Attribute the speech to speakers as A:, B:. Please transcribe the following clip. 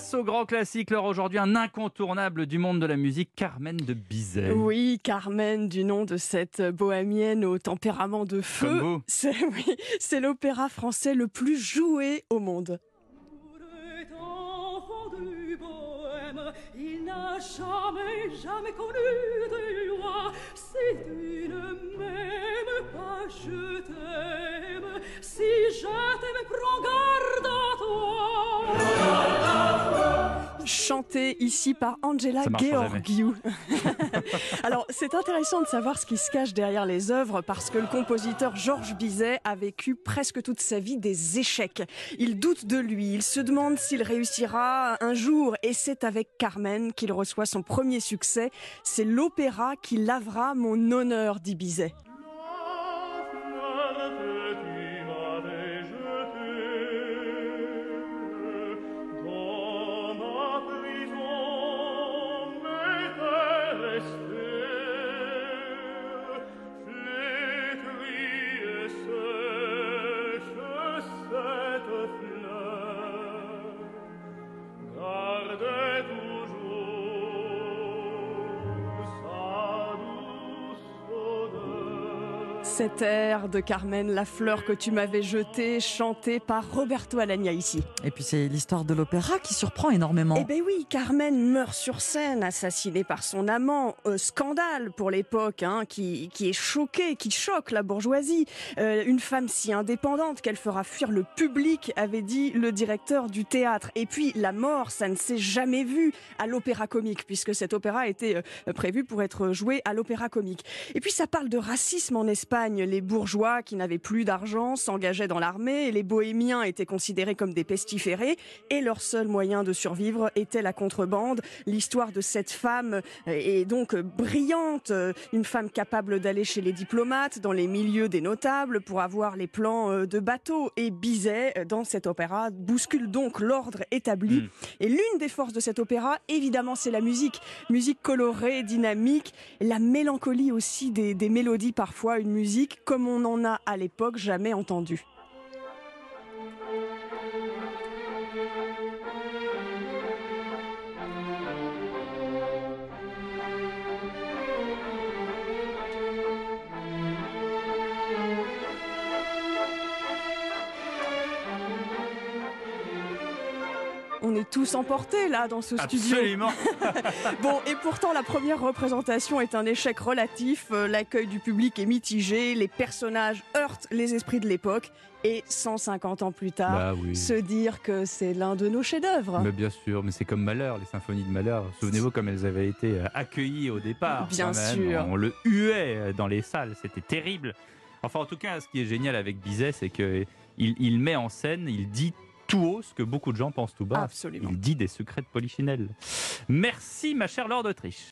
A: Place au grand classique, l'heure aujourd'hui, un incontournable du monde de la musique, Carmen de Bizet.
B: Oui, Carmen, du nom de cette bohémienne au tempérament de feu. C'est oui, c'est l'opéra français le plus joué au monde.
C: est enfant du bohème, il n'a jamais, jamais connu de
B: Chanté ici par Angela Georgiou. Alors, c'est intéressant de savoir ce qui se cache derrière les œuvres parce que le compositeur Georges Bizet a vécu presque toute sa vie des échecs. Il doute de lui, il se demande s'il réussira un jour et c'est avec Carmen qu'il reçoit son premier succès. C'est l'opéra qui lavera mon honneur, dit Bizet. Cet air de Carmen, la fleur que tu m'avais jetée, chanté par Roberto Alagna ici.
D: Et puis c'est l'histoire de l'opéra qui surprend énormément.
B: Eh ben oui, Carmen meurt sur scène, assassinée par son amant. Euh, scandale pour l'époque, hein, qui, qui est choquée, qui choque la bourgeoisie. Euh, une femme si indépendante qu'elle fera fuir le public, avait dit le directeur du théâtre. Et puis la mort, ça ne s'est jamais vu à l'opéra comique, puisque cet opéra était euh, prévu pour être joué à l'opéra comique. Et puis ça parle de racisme en Espagne. Les bourgeois qui n'avaient plus d'argent s'engageaient dans l'armée et les bohémiens étaient considérés comme des pestiférés et leur seul moyen de survivre était la contrebande. L'histoire de cette femme euh, est donc euh, brillante, euh, une femme capable d'aller chez les diplomates, dans les milieux des notables pour avoir les plans de bateaux. Et Bizet, dans cet opéra, bouscule donc l'ordre établi.
A: Mm.
B: Et l'une des forces de cet opéra, évidemment, c'est la musique. Musique colorée, dynamique, la mélancolie aussi des, des mélodies parfois, une musique comme on n'en a à l'époque jamais entendu. On est tous emportés là dans ce studio.
A: Absolument.
B: Bon, et pourtant la première représentation est un échec relatif. Euh, L'accueil du public est mitigé, les personnages heurtent les esprits de l'époque. Et 150 ans plus tard,
A: Bah oui.
B: se dire que c'est l'un de nos chefs-d'œuvre.
A: Mais bien sûr, mais c'est comme Malheur, les symphonies de Malheur. Souvenez-vous comme elles avaient été euh, accueillies au départ.
B: Bien sûr.
A: On le huait euh, dans les salles, c'était terrible. Enfin, en tout cas, ce qui est génial avec Bizet, c'est que il, il met en scène, il dit tout haut ce que beaucoup de gens pensent tout bas.
B: Absolument.
A: Il dit des secrets de Polichinelle. Merci, ma chère Laure d'Autriche.